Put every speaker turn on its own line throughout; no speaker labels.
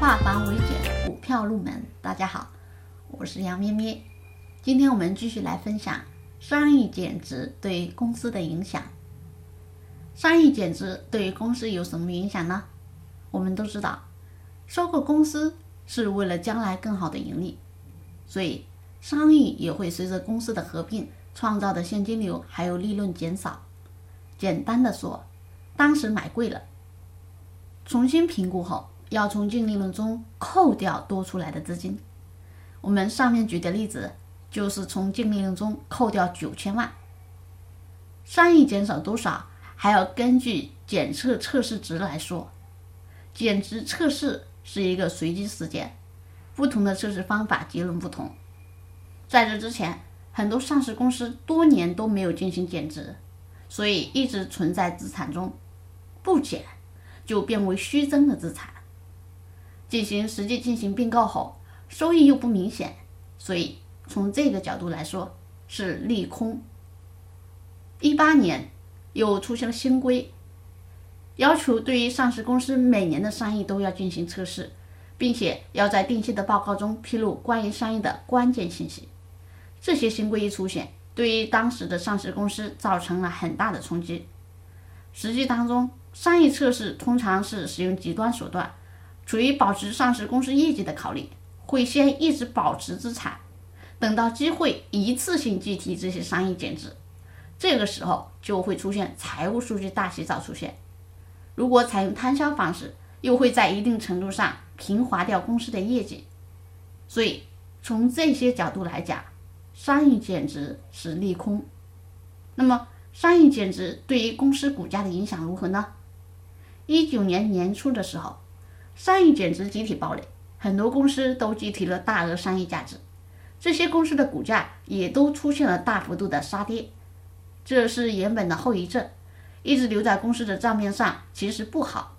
化繁为简，股票入门。大家好，我是杨咩咩。今天我们继续来分享商业减值对公司的影响。商业减值对公司有什么影响呢？我们都知道，收购公司是为了将来更好的盈利，所以商业也会随着公司的合并创造的现金流还有利润减少。简单的说，当时买贵了，重新评估后。要从净利润中扣掉多出来的资金。我们上面举的例子就是从净利润中扣掉九千万。商业减少多少，还要根据检测测试值来说。减值测试是一个随机事件，不同的测试方法结论不同。在这之前，很多上市公司多年都没有进行减值，所以一直存在资产中，不减就变为虚增的资产。进行实际进行并购后，收益又不明显，所以从这个角度来说是利空。一八年又出现了新规，要求对于上市公司每年的商业都要进行测试，并且要在定期的报告中披露关于商业的关键信息。这些新规一出现，对于当时的上市公司造成了很大的冲击。实际当中，商业测试通常是使用极端手段。处于保持上市公司业绩的考虑，会先一直保持资产，等到机会一次性计提这些商业减值，这个时候就会出现财务数据大洗澡出现。如果采用摊销方式，又会在一定程度上平滑掉公司的业绩。所以从这些角度来讲，商业减值是利空。那么商业减值对于公司股价的影响如何呢？一九年年初的时候。商业减值集体暴雷，很多公司都集体了大额商业价值，这些公司的股价也都出现了大幅度的杀跌，这是原本的后遗症，一直留在公司的账面上。其实不好，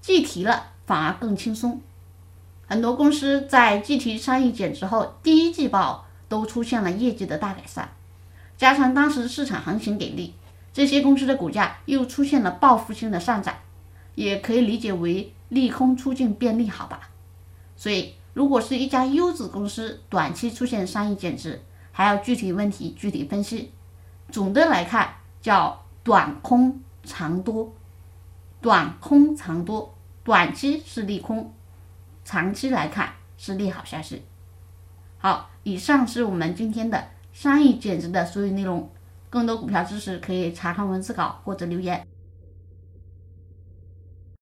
计提了反而更轻松。很多公司在计提商业减值后，第一季报都出现了业绩的大改善，加上当时市场行情给力，这些公司的股价又出现了报复性的上涨，也可以理解为。利空出尽变利好吧，所以如果是一家优质公司短期出现商业减值，还要具体问题具体分析。总的来看，叫短空长多，短空长多，短期是利空，长期来看是利好消息。好，以上是我们今天的商业减值的所有内容。更多股票知识可以查看文字稿或者留言。